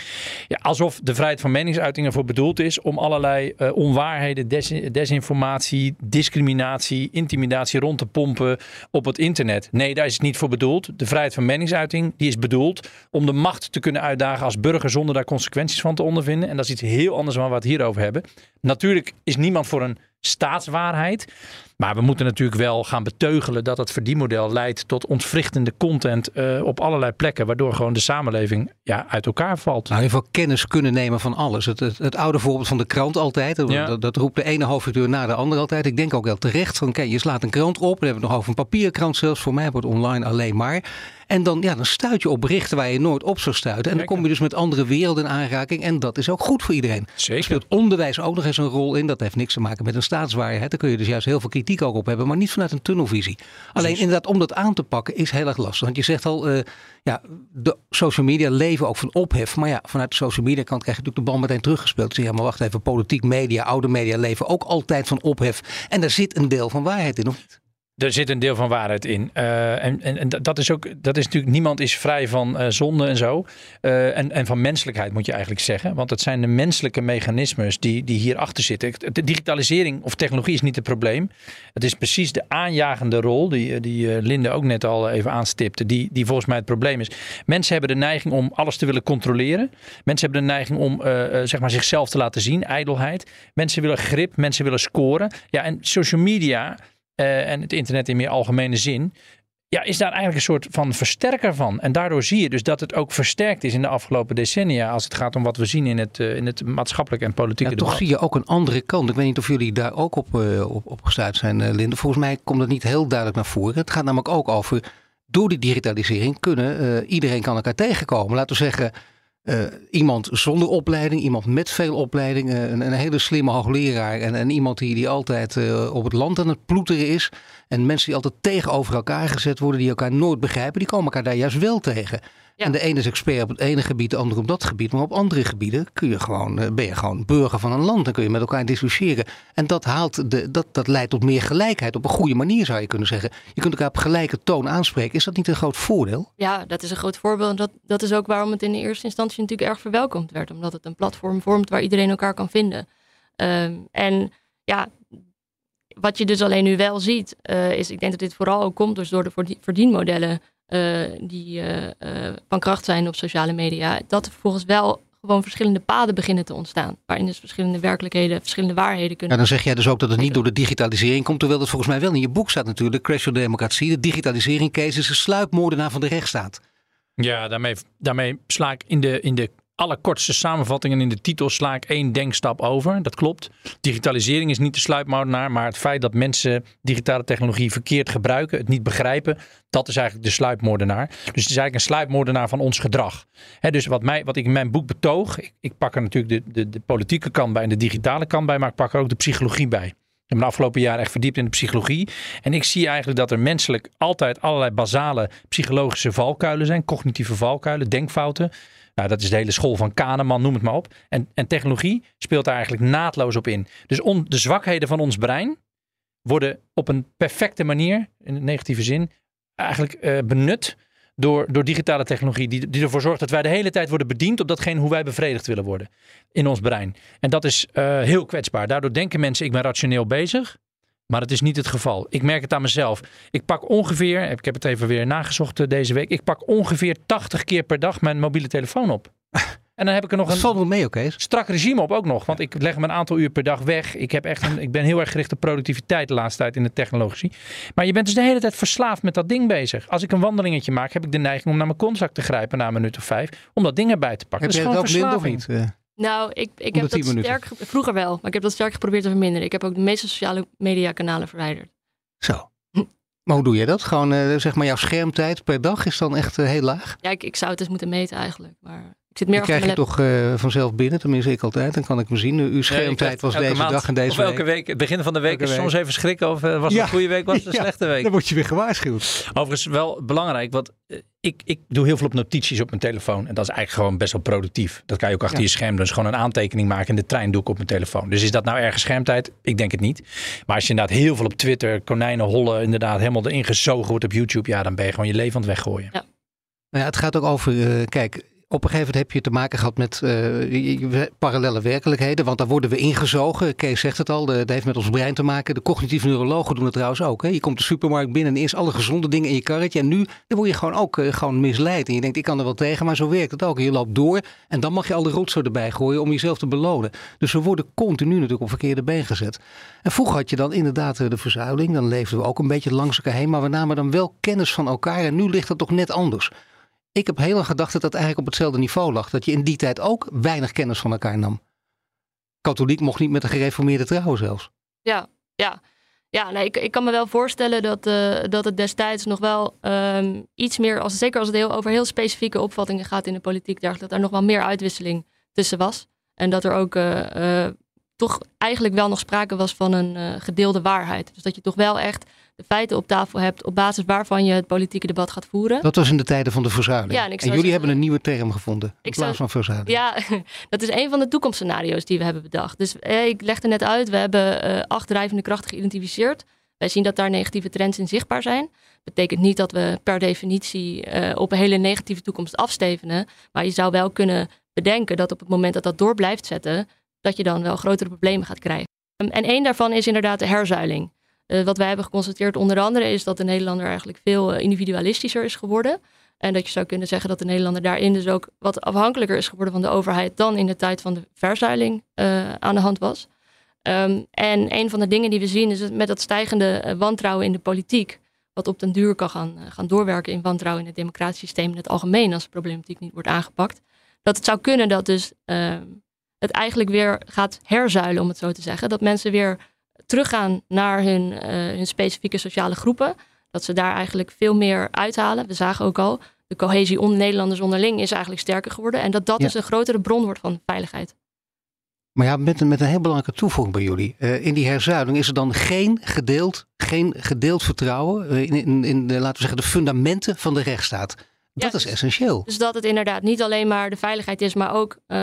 Ja, alsof de vrijheid van meningsuiting ervoor bedoeld is om allerlei uh, onwaarheden, des desinformatie, discriminatie, intimidatie rond te pompen op het internet. Nee, daar is het niet voor bedoeld. De vrijheid van meningsuiting die is bedoeld om de macht te kunnen uitdagen als burger zonder daar consequenties van te ondervinden. En dat is iets heel anders dan wat we het hier over hebben. Natuurlijk is niemand voor een staatswaarheid. Maar we moeten natuurlijk wel gaan beteugelen dat het verdienmodel leidt tot ontwrichtende content uh, op allerlei plekken, waardoor gewoon de samenleving ja, uit elkaar valt. Nou, in ieder geval kennis kunnen nemen van alles. Het, het, het oude voorbeeld van de krant altijd, dat, dat, roept de ene hoofdredacteur na de andere altijd. Ik denk ook wel terecht van, kijk, je slaat een krant op, dan hebben we het nog over een papierkrant zelfs, voor mij wordt online alleen maar. En dan, ja, dan stuit je op berichten waar je nooit op zou stuiten. En dan kom je dus met andere werelden in aanraking. En dat is ook goed voor iedereen. Zeker. Speelt onderwijs ook nog eens een rol in. Dat heeft niks te maken met een staatswaarheid. Daar kun je dus juist heel veel kritiek ook op hebben. Maar niet vanuit een tunnelvisie. Alleen inderdaad, om dat aan te pakken is heel erg lastig. Want je zegt al, uh, ja, de social media leven ook van ophef. Maar ja, vanuit de social media kant krijg je natuurlijk de bal meteen teruggespeeld. Zeg ja, maar wacht even, politiek media, oude media leven ook altijd van ophef. En daar zit een deel van waarheid in, of niet? Er zit een deel van waarheid in. Uh, en, en, dat is ook, dat is natuurlijk, niemand is vrij van uh, zonde en zo. Uh, en, en van menselijkheid moet je eigenlijk zeggen. Want het zijn de menselijke mechanismes die, die hierachter zitten. De digitalisering of technologie is niet het probleem. Het is precies de aanjagende rol, die, die Linde ook net al even aanstipte, die, die volgens mij het probleem is. Mensen hebben de neiging om alles te willen controleren. Mensen hebben de neiging om zeg maar zichzelf te laten zien, ijdelheid. Mensen willen grip, mensen willen scoren. Ja, en social media uh, en het internet in meer algemene zin, ja, is daar eigenlijk een soort van versterker van. En daardoor zie je dus dat het ook versterkt is in de afgelopen decennia als het gaat om wat we zien in het, uh, in het maatschappelijk en politieke ja, debat. Toch zie je ook een andere kant. Ik weet niet of jullie daar ook op, uh, op, op gestuurd zijn, uh, Linde. Volgens mij komt dat niet heel duidelijk naar voren. Het gaat namelijk ook over, door die digitalisering kunnen, iedereen kan elkaar tegenkomen. Laten we zeggen, uh, iemand zonder opleiding, iemand met veel opleiding, uh, een, een, hele slimme hoogleraar en, en iemand die, die altijd uh, op het land aan het ploeteren is. En mensen die altijd tegenover elkaar gezet worden, die elkaar nooit begrijpen, die komen elkaar daar juist wel tegen. En de ene is expert op het ene gebied, de andere op dat gebied. Maar op andere gebieden kun je gewoon, eh, ben je gewoon burger van een land. Dan kun je met elkaar discussiëren. En dat, haalt de, dat, dat leidt tot meer gelijkheid. Op een goede manier zou je kunnen zeggen. Je kunt elkaar op gelijke toon aanspreken. Is dat niet een groot voordeel? Ja, dat is een groot voorbeeld. En dat, dat is ook waarom het in de eerste instantie natuurlijk erg verwelkomd werd. Omdat het een platform vormt waar iedereen elkaar kan vinden. Um, en ja, wat je dus alleen nu wel ziet, uh, is, ik denk dat dit vooral ook komt dus door de verdienmodellen die uh, van kracht zijn op sociale media, dat er vervolgens wel gewoon verschillende paden beginnen te ontstaan. Waarin dus verschillende werkelijkheden, verschillende waarheden kunnen. Ja, dan zeg jij dus ook dat het niet door de digitalisering komt, terwijl het volgens mij wel in je boek staat natuurlijk. Crash of Democratie, de digitalisering case is een sluipmoordenaar van de rechtsstaat. Ja, daarmee, daarmee sla ik in de, in de allerkortste samenvattingen in de titel sla ik één denkstap over. Dat klopt. Digitalisering is niet de sluipmoordenaar, maar het feit dat mensen digitale technologie verkeerd gebruiken, het niet begrijpen, dat is eigenlijk de sluipmoordenaar. Dus het is eigenlijk een sluipmoordenaar van ons gedrag. dus wat, mij, wat ik in mijn boek betoog, ik, ik pak er natuurlijk de, de, de politieke kant bij en de digitale kant bij, maar ik pak er ook de psychologie bij. Ik heb de afgelopen jaren echt verdiept in de psychologie. En ik zie eigenlijk dat er menselijk altijd allerlei basale psychologische valkuilen zijn. Cognitieve valkuilen, denkfouten. Nou, dat is de hele school van Kahneman, noem het maar op. En, en technologie speelt daar eigenlijk naadloos op in. Dus de zwakheden van ons brein worden op een perfecte manier, in de negatieve zin, eigenlijk uh, benut door, door digitale technologie. Die, die ervoor zorgt dat wij de hele tijd worden bediend op datgene hoe wij bevredigd willen worden in ons brein. En dat is uh, heel kwetsbaar. Daardoor denken mensen, ik ben rationeel bezig. Maar het is niet het geval. Ik merk het aan mezelf. Ik pak ongeveer, ik heb het even weer nagezocht eh, deze week. Ik pak ongeveer 80 keer per dag mijn mobiele telefoon op. En dan heb ik er nog dat een valt mee, oké. strak regime op ook nog. Want ik leg me een aantal uur per dag weg. Ik, heb echt een, ik ben heel erg gericht op productiviteit de laatste tijd in de technologie. Maar je bent dus de hele tijd verslaafd met dat ding bezig. Als ik een wandelingetje maak, heb ik de neiging om naar mijn kontzak te grijpen na een minuut of vijf. Om dat ding erbij te pakken. Heb dat is het gewoon ook minder of verslaving. niet? Nou, ik, ik heb dat 10 minuten. sterk, ge- vroeger wel, maar ik heb dat sterk geprobeerd te verminderen. Ik heb ook de meeste sociale media kanalen verwijderd. Zo. Maar hoe doe je dat? Gewoon, eh, zeg maar, jouw schermtijd per dag is dan echt eh, heel laag? Ja, ik, ik zou het eens moeten meten eigenlijk, maar ik zit meer Die achter krijg je toch eh, vanzelf binnen, tenminste ik altijd. Dan kan ik me zien. Uw Ja, schermtijd was deze maand dag en deze Of week. elke week, het begin van de week Elke is week. soms even schrikken of eh, was het Ja. een goede week, was het een Ja. slechte week. Dan word je weer gewaarschuwd. Overigens wel belangrijk, want eh, ik, ik doe heel veel op notities op mijn telefoon. En dat is eigenlijk gewoon best wel productief. Dat kan je ook achter Ja. je scherm doen. Dus gewoon een aantekening maken in de trein doe ik op mijn telefoon. Dus is dat nou erg schermtijd? Ik denk het niet. Maar als je inderdaad heel veel op Twitter, konijnen hollen, inderdaad helemaal erin gezogen wordt op YouTube. Ja, dan ben je gewoon je leven aan het weggooien. Nou ja, het gaat ook over, kijk, op een gegeven moment heb je te maken gehad met eh, je- je- parallele werkelijkheden. Want daar worden we ingezogen. Kees zegt het al, de- dat heeft met ons brein te maken. De cognitieve neurologen doen het trouwens ook. Hè. Je komt de supermarkt binnen en eerst alle gezonde dingen in je karretje. En nu dan word je gewoon ook eh, gewoon misleid. En je denkt, ik kan er wel tegen, maar zo werkt het ook. Je loopt door en dan mag je alle rotzooi erbij gooien om jezelf te belonen. Dus we worden continu natuurlijk op verkeerde been gezet. En vroeger had je dan inderdaad eh, de verzuiling. Dan leefden we ook een beetje langs elkaar heen. Maar we namen dan wel kennis van elkaar. En nu ligt dat toch net anders. Ik heb heel lang gedacht dat dat eigenlijk op hetzelfde niveau lag. Dat je in die tijd ook weinig kennis van elkaar nam. Katholiek mocht niet met een gereformeerde trouwen zelfs. Ja, ja. Ja, nee, ik, ik kan me wel voorstellen dat, eh, dat het destijds nog wel ehm, iets meer, als, zeker als het heel, over heel specifieke opvattingen gaat in de politiek, dat er nog wel meer uitwisseling tussen was. En dat er ook eh, eh, toch eigenlijk wel nog sprake was van een gedeelde waarheid. Dus dat je toch wel echt de feiten op tafel hebt op basis waarvan je het politieke debat gaat voeren. Dat was in de tijden van de verzuiling. Ja, en en jullie zeggen- hebben een nieuwe term gevonden. In plaats zou- van verzuiling. Ja, dat is een van de toekomstscenario's die we hebben bedacht. Dus eh, ik legde net uit, we hebben eh, acht drijvende krachten geïdentificeerd. Wij zien dat daar negatieve trends in zichtbaar zijn. Betekent niet dat we per definitie eh, op een hele negatieve toekomst afstevenen. Maar je zou wel kunnen bedenken dat op het moment dat dat door blijft zetten, dat je dan wel grotere problemen gaat krijgen. En één daarvan is inderdaad de herzuiling. Eh, wat wij hebben geconstateerd onder andere is dat de Nederlander eigenlijk veel eh, individualistischer is geworden. En dat je zou kunnen zeggen dat de Nederlander daarin dus ook wat afhankelijker is geworden van de overheid dan in de tijd van de verzuiling eh, aan de hand was. Ehm, en een van de dingen die we zien is dat met dat stijgende wantrouwen in de politiek, wat op den duur kan gaan, gaan doorwerken in wantrouwen in het democratisch systeem in het algemeen als de problematiek niet wordt aangepakt, dat het zou kunnen dat dus ehm, het eigenlijk weer gaat herzuilen, om het zo te zeggen. Dat mensen weer teruggaan naar hun, eh, hun specifieke sociale groepen. Dat ze daar eigenlijk veel meer uithalen. We zagen ook al, de cohesie onder Nederlanders onderling is eigenlijk sterker geworden. En dat dat Ja. dus een grotere bron wordt van veiligheid. Maar ja, met, een- met een heel belangrijke toevoeging bij jullie. Eh, in die herzuiling is er dan geen gedeeld, geen gedeeld vertrouwen eh, in, in, in de, laten we zeggen, de fundamenten van de rechtsstaat. Dat Ja, is dus- essentieel. Dus dat het inderdaad niet alleen maar de veiligheid is, maar ook eh,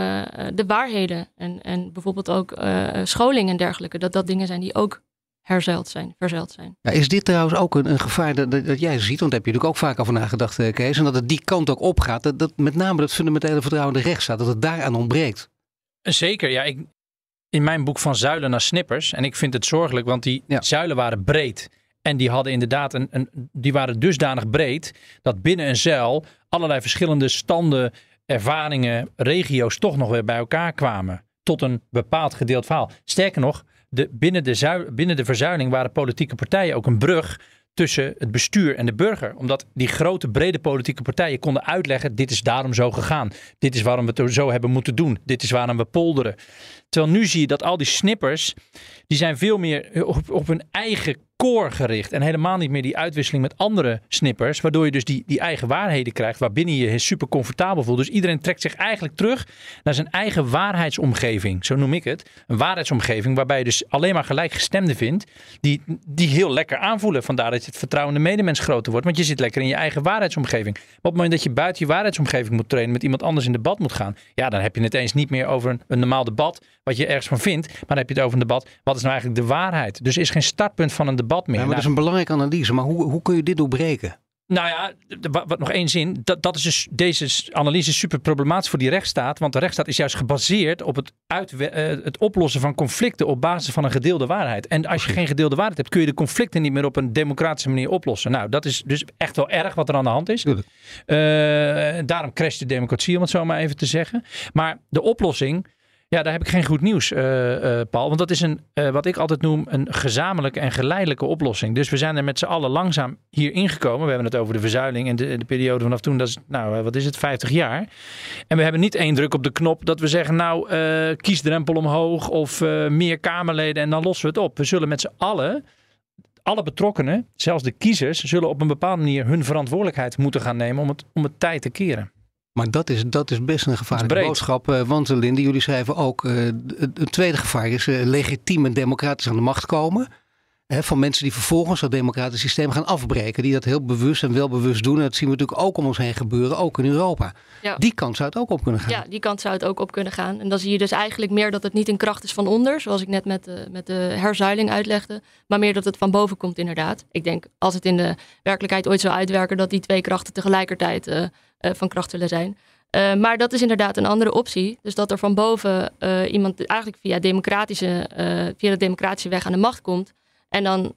de waarheden. En, en bijvoorbeeld ook eh, scholing en dergelijke. Dat dat dingen zijn die ook herzuild zijn, verzuild zijn. Ja, is dit trouwens ook een, een gevaar dat, dat, dat jij ziet? Want daar heb je natuurlijk ook vaak over nagedacht, eh, Kees. En dat het die kant ook opgaat. Dat, dat met name dat fundamentele vertrouwen in de rechtsstaat, dat het daaraan ontbreekt. Zeker, ja. Ik, in mijn boek van zuilen naar snippers. En ik vind het zorgelijk, want die Ja. zuilen waren breed. En die hadden inderdaad een, die waren dusdanig breed dat binnen een zuil allerlei verschillende standen, ervaringen, regio's toch nog weer bij elkaar kwamen. Tot een bepaald gedeeld verhaal. Sterker nog, de, binnen, de zuil, binnen de verzuiling waren politieke partijen ook een brug tussen het bestuur en de burger. Omdat die grote, brede politieke partijen konden uitleggen: dit is daarom zo gegaan. Dit is waarom we het zo hebben moeten doen. Dit is waarom we polderen. Terwijl nu zie je dat al die snippers, die zijn veel meer op, op hun eigen core gericht. En helemaal niet meer die uitwisseling met andere snippers. Waardoor je dus die, die eigen waarheden krijgt. Waarbinnen je je super comfortabel voelt. Dus iedereen trekt zich eigenlijk terug naar zijn eigen waarheidsomgeving. Zo noem ik het. Een waarheidsomgeving waarbij je dus alleen maar gelijkgestemden vindt. Die, die heel lekker aanvoelen. Vandaar dat je het vertrouwen in de medemens groter wordt. Want je zit lekker in je eigen waarheidsomgeving. Maar op het moment dat je buiten je waarheidsomgeving moet trainen. Met iemand anders in debat moet gaan. Ja, dan heb je het eens niet meer over een, een normaal debat. Wat je ergens van vindt. Maar dan heb je het over een debat. Wat is nou eigenlijk de waarheid? Dus er is geen startpunt van een debat meer. Ja, maar dat is een belangrijke analyse. Maar hoe, hoe kun je dit doorbreken? Nou ja, wat, nog één zin. Dat, dat is dus, deze analyse super problematisch voor die rechtsstaat. Want de rechtsstaat is juist gebaseerd op het, uit, uh, het oplossen van conflicten op basis van een gedeelde waarheid. En als je geen gedeelde waarheid hebt, kun je de conflicten niet meer op een democratische manier oplossen. Nou, dat is dus echt wel erg wat er aan de hand is. Uh, daarom crasht de democratie, om het zo maar even te zeggen. Maar de oplossing ja, daar heb ik geen goed nieuws, uh, Paul. Want dat is een, uh, wat ik altijd noem, een gezamenlijke en geleidelijke oplossing. Dus we zijn er met z'n allen langzaam hier ingekomen. We hebben het over de verzuiling en de, de, periode vanaf toen. Dat is, nou, wat is het, 50 jaar. En we hebben niet één druk op de knop dat we zeggen, nou, kiesdrempel omhoog of meer Kamerleden en dan lossen we het op. We zullen met z'n allen alle betrokkenen, zelfs de kiezers, zullen op een bepaalde manier hun verantwoordelijkheid moeten gaan nemen om het, om het tijd te keren. Maar dat is, dat is best een gevaarlijke boodschap. Uh, want Linde, jullie schrijven ook, uh, het tweede gevaar is uh, legitiem en democratisch aan de macht komen. Van mensen die vervolgens dat democratisch systeem gaan afbreken. Die dat heel bewust en welbewust doen. En dat zien we natuurlijk ook om ons heen gebeuren, ook in Europa. Die kant zou het ook op kunnen gaan. Ja, die kant zou het ook op kunnen gaan. En dan zie je dus eigenlijk meer dat het niet een kracht is van onder. Zoals ik net met de, met de herzuiling uitlegde. Maar meer dat het van boven komt inderdaad. Ik denk als het in de werkelijkheid ooit zou uitwerken dat die twee krachten tegelijkertijd uh, van kracht willen zijn. Uh, maar dat is inderdaad een andere optie. Dus dat er van boven iemand eigenlijk via, democratische, via de democratische weg aan de macht komt. En dan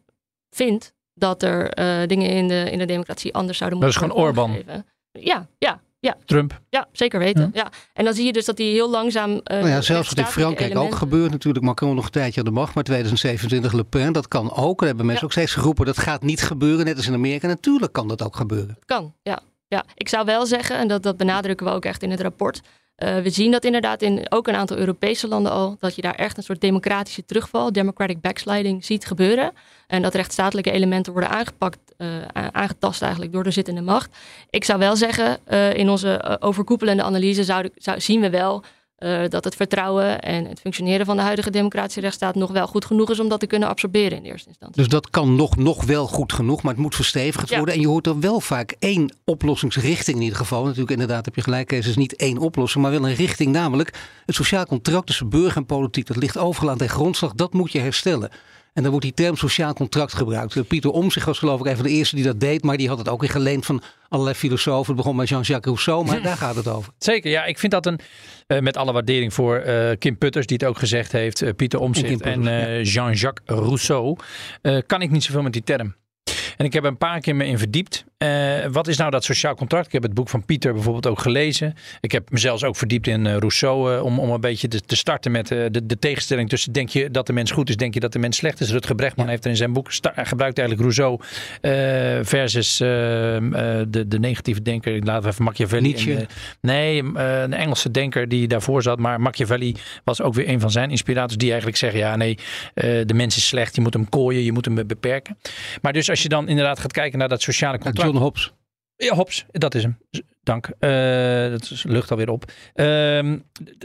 vindt dat er dingen in de, in de democratie anders zouden moeten worden. Dat is gewoon Orbán. Ja, ja, ja. Trump. Ja, zeker weten. Ja. En dan zie je dus dat hij heel langzaam. Uh, nou ja, zelfs wat in Frankrijk ook gebeurt natuurlijk. Macron nog een tijdje aan de macht, maar 2027 Le Pen, dat kan ook. Er hebben mensen ook steeds geroepen dat gaat niet gebeuren, net als in Amerika. Natuurlijk kan dat ook gebeuren. kan, ja. Ja, ik zou wel zeggen, en dat, dat benadrukken we ook echt in het rapport. Uh, we zien dat inderdaad in ook een aantal Europese landen al, dat je daar echt een soort democratische terugval, democratic backsliding, ziet gebeuren. En dat rechtsstatelijke elementen worden aangepakt, uh, aangetast eigenlijk door de zittende macht. Ik zou wel zeggen, uh, in onze overkoepelende analyse zou, zou, zien we wel uh, dat het vertrouwen en het functioneren van de huidige democratische rechtsstaat nog wel goed genoeg is om dat te kunnen absorberen in eerste instantie. Dus dat kan nog, nog wel goed genoeg, maar het moet verstevigd worden. En je hoort er wel vaak één oplossingsrichting in ieder geval. Natuurlijk, inderdaad, heb je gelijk, Kees, is niet één oplossing, maar wel een richting, namelijk het sociaal contract tussen burger en politiek. Dat ligt overal aan de grondslag, dat moet je herstellen. En dan wordt die term sociaal contract gebruikt. Pieter Omtzigt was geloof ik even de eerste die dat deed. Maar die had het ook weer geleend van allerlei filosofen. Het begon met Jean-Jacques Rousseau, maar daar gaat het over. Zeker, ja. Ik vind dat een, uh, met alle waardering voor uh, Kim Putters, die het ook gezegd heeft. Uh, Pieter Omtzigt en, en Jean-Jacques Rousseau. kan ik niet zoveel met die term. En ik heb een paar keer me in verdiept. Uh, wat is nou dat sociaal contract? Ik heb het boek van Pieter bijvoorbeeld ook gelezen. Ik heb mezelf ook verdiept in uh, Rousseau. Uh, om, om een beetje te, te starten met de, de tegenstelling tussen denk je dat de mens goed is, denk je dat de mens slecht is. Rutger Brechtman heeft er in zijn boek gebruikt eigenlijk Rousseau versus de, de negatieve denker. Laten we even Machiavelli. Nietzsche. nee, een Engelse denker die daarvoor zat. Maar Machiavelli was ook weer een van zijn inspirators die eigenlijk zeggen ja nee, de mens is slecht. Je moet hem kooien, je moet hem beperken. Maar dus als je dan inderdaad gaat kijken naar dat sociale contract. John Hobbes. Ja, Hobbes, dat is hem. Dank. Uh, dat is, lucht alweer op. Uh,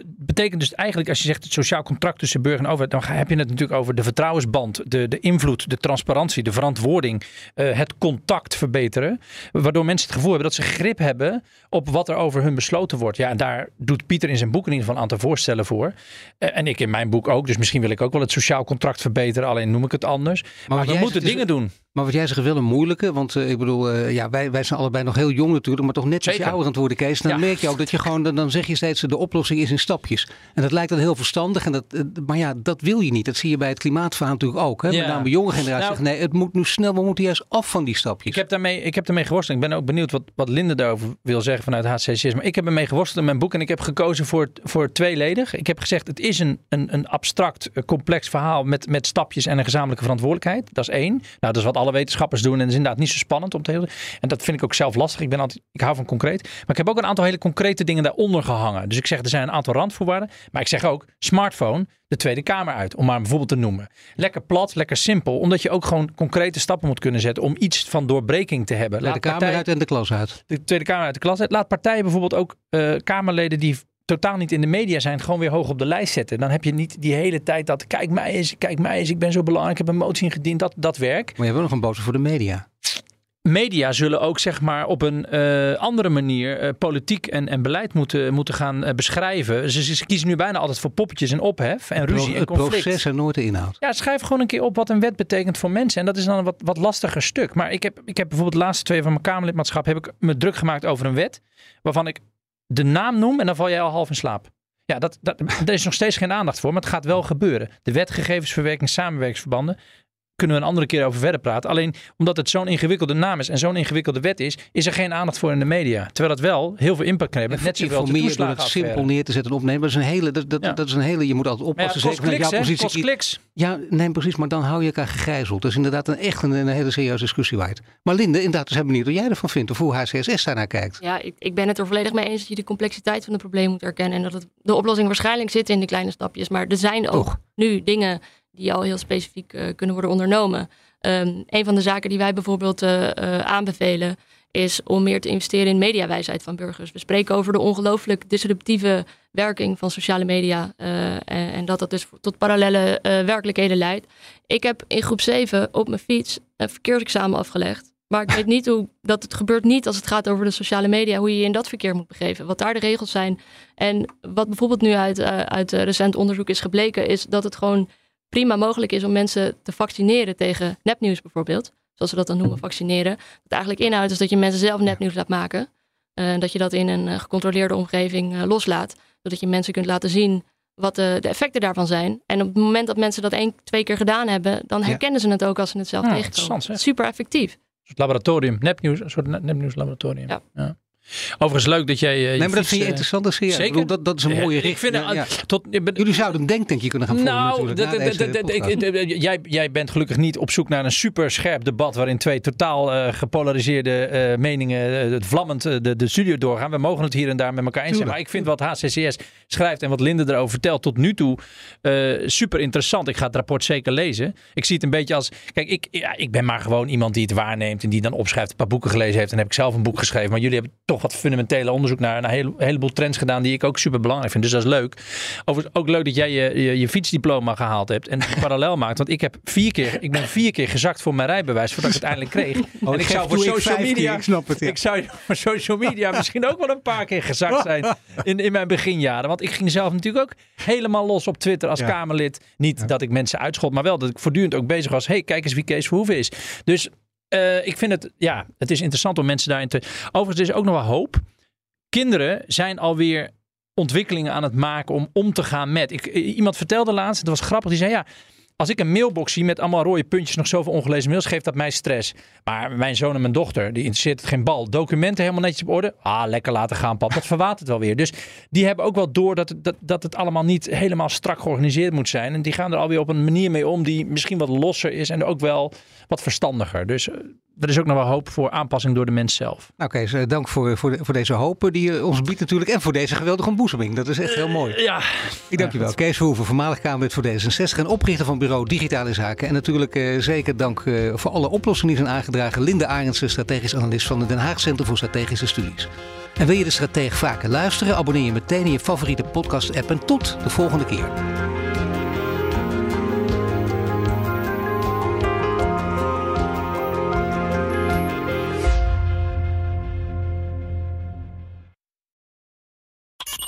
betekent dus eigenlijk, als je zegt het sociaal contract tussen burger en overheid, dan heb je het natuurlijk over de vertrouwensband, de, de invloed, de transparantie, de verantwoording, uh, het contact verbeteren. Waardoor mensen het gevoel hebben dat ze grip hebben op wat er over hun besloten wordt. Ja, en daar doet Pieter in zijn boek in ieder geval een aantal voorstellen voor. Uh, en ik in mijn boek ook. Dus misschien wil ik ook wel het sociaal contract verbeteren, alleen noem ik het anders. Maar, maar we moeten dingen doen. Maar wat jij zegt wel een moeilijke, want ik bedoel, ja, wij, wij zijn allebei nog heel jong natuurlijk, maar toch net ouder aan het worden, Kees dan merk je ook dat je gewoon, dan, zeg je steeds de oplossing is in stapjes. En dat lijkt dan heel verstandig. En dat, eh, maar ja, dat wil je niet. Dat zie je bij het klimaatverhaal natuurlijk ook. Hè? Ja. Met name jonge generatie nou, zegt nee, het moet nu snel, we moeten juist af van die stapjes. Ik heb daarmee, ik heb daarmee geworsteld. Ik ben ook benieuwd wat, wat Linde daarover wil zeggen vanuit HCCS. Maar ik heb ermee geworsteld in mijn boek en ik heb gekozen voor, voor tweeledig. Ik heb gezegd, het is een, een, een abstract, eh, complex verhaal met, met stapjes en een gezamenlijke verantwoordelijkheid. Dat is één. Nou, dat is wat alle wetenschappers doen en dat is inderdaad niet zo spannend om te heel. En dat vind ik ook zelf lastig. Ik ben altijd, ik hou van concreet. Maar ik heb ook een aantal hele concrete dingen daaronder gehangen. Dus ik zeg, er zijn een aantal randvoorwaarden. Maar ik zeg ook, smartphone, de Tweede Kamer uit. Om maar bijvoorbeeld te noemen. Lekker plat, lekker simpel. Omdat je ook gewoon concrete stappen moet kunnen zetten om iets van doorbreking te hebben. Laat de Kamer uit en de klas uit. De Tweede Kamer uit de klas uit. Laat partijen bijvoorbeeld ook uh, Kamerleden die totaal niet in de media zijn, gewoon weer hoog op de lijst zetten. Dan heb je niet die hele tijd dat, kijk mij eens, kijk mij eens, ik ben zo belangrijk, ik heb een motie ingediend, dat, dat werk. Maar je hebt wel nog een boodschap voor de media. Media zullen ook zeg maar op een uh, andere manier uh, politiek en, en beleid moeten, moeten gaan uh, beschrijven. Ze, ze, kiezen nu bijna altijd voor poppetjes en ophef en ruzie en conflict. Het proces en nooit de inhoud. Ja, schrijf gewoon een keer op wat een wet betekent voor mensen. En dat is dan een wat, wat lastiger stuk. Maar ik heb, ik heb bijvoorbeeld de laatste twee van mijn Kamerlidmaatschap... heb ik me druk gemaakt over een wet waarvan ik de naam noem en dan val jij al half in slaap. Ja, dat, dat, daar is nog steeds geen aandacht voor, maar het gaat wel gebeuren. De wetgegevensverwerking samenwerkingsverbanden kunnen we een andere keer over verder praten. Alleen omdat het zo'n ingewikkelde naam is en zo'n ingewikkelde wet is, is er geen aandacht voor in de media. Terwijl dat wel heel veel impact kan hebben. Net zoveel meer door het simpel neer te zetten en opnemen. Dat is een hele, dat, dat, dat is een hele, je moet altijd oppassen. Ja, kost kliks, jouw positie. Kost kliks. Ja, nee, precies. Maar dan hou je elkaar gegijzeld. Dat is inderdaad een echt een, een hele serieuze discussie waard. Maar Linde, inderdaad, we zijn benieuwd wat jij ervan vindt of hoe HCSS daarnaar kijkt. Ja, ik, ik ben het er volledig mee eens dat je de complexiteit van het probleem moet erkennen. En dat het, de oplossing waarschijnlijk zit in de kleine stapjes. Maar er zijn ook nu dingen die al heel specifiek uh, kunnen worden ondernomen. Um, een van de zaken die wij bijvoorbeeld uh, uh, aanbevelen is om meer te investeren in mediawijsheid van burgers. We spreken over de ongelooflijk disruptieve werking van sociale media en, en, dat dat dus tot parallele werkelijkheden leidt. Ik heb in groep 7 op mijn fiets een verkeersexamen afgelegd. Maar ik weet niet hoe dat het gebeurt niet als het gaat over de sociale media, hoe je je in dat verkeer moet begeven. Wat daar de regels zijn. En wat bijvoorbeeld nu uit, uit recent onderzoek is gebleken, is dat het gewoon prima mogelijk is om mensen te vaccineren tegen nepnieuws bijvoorbeeld. Zoals we dat dan noemen, vaccineren. Dat eigenlijk inhoudt is dat je mensen zelf nepnieuws laat maken. En uh, dat je dat in een uh, gecontroleerde omgeving uh, loslaat. Zodat je mensen kunt laten zien wat de, de, effecten daarvan zijn. En op het moment dat mensen dat één, twee keer gedaan hebben, dan herkennen ja. ze het ook als ze het zelf ja, tegenkomen. Super effectief. Een soort laboratorium, nepnieuws, een soort nepnieuwslaboratorium. Ja. ja. Overigens leuk dat jij. Uh, nee, maar dat vind je interessant. Dat, zeker. Bedoel, dat, dat is een mooie richting. Ik vind, ja. tot, ben, Jullie zouden een denktankje kunnen gaan nou, Nou, jij, jij bent gelukkig niet op zoek naar een super scherp debat waarin twee totaal uh, gepolariseerde uh, meningen het vlammend de, de studio doorgaan. We mogen het hier en daar met elkaar eens zijn. Maar ik vind wat HCCS schrijft en wat Linde erover vertelt tot nu toe super interessant. Ik ga het rapport zeker lezen. Ik zie het een beetje als. Kijk, ik, ja, ik ben maar gewoon iemand die het waarneemt en die dan opschrijft, een paar boeken gelezen heeft. En heb ik zelf een boek geschreven. Maar jullie hebben toch wat fundamentele onderzoek naar een, hele, heleboel trends gedaan die ik ook super belangrijk vind. Dus dat is leuk. Overigens ook leuk dat jij je, je, je fietsdiploma gehaald hebt en parallel maakt. Want ik heb vier keer, ik ben vier keer gezakt voor mijn rijbewijs voordat ik het eindelijk kreeg. Oh, en ik zou voor social media, keer, ik, snap het, ja. ik zou voor social media misschien ook wel een paar keer gezakt zijn in, in mijn beginjaren. Want ik ging zelf natuurlijk ook helemaal los op Twitter als ja. Kamerlid. Niet ja. dat ik mensen uitschot, maar wel dat ik voortdurend ook bezig was. hey, kijk eens wie Kees Verhoeven is. Dus uh, ik vind het, ja, het is interessant om mensen daarin te... Overigens, er is ook nog wel hoop kinderen zijn alweer ontwikkelingen aan het maken om om te gaan met. Ik, iemand vertelde laatst, het was grappig, die zei ja. Als ik een mailbox zie met allemaal rode puntjes, nog zoveel ongelezen mails, geeft dat mij stress. Maar mijn zoon en mijn dochter, die interesseert het geen bal. Documenten helemaal netjes op orde. Ah, lekker laten gaan, pap. Dat verwatert wel weer. Dus die hebben ook wel door dat, dat, dat het allemaal niet helemaal strak georganiseerd moet zijn. En die gaan er alweer op een manier mee om die misschien wat losser is en ook wel wat verstandiger. Dus er is ook nog wel hoop voor aanpassing door de mens zelf. Nou Kees, dank voor, voor, de, voor deze hoop die je ons biedt natuurlijk. En voor deze geweldige ontboezeming. Dat is echt heel mooi. Uh, ja. Ik dank je wel. Kees Verhoeven, voormalig Kamerlid voor D66 en oprichter van bureau Digitale Zaken. En natuurlijk uh, zeker dank uh, voor alle oplossingen die zijn aangedragen. Linde Arendsen, strategisch analist van het Den Haag Centrum voor Strategische Studies. En wil je de stratege vaker luisteren? Abonneer je meteen in je favoriete podcast app. En tot de volgende keer.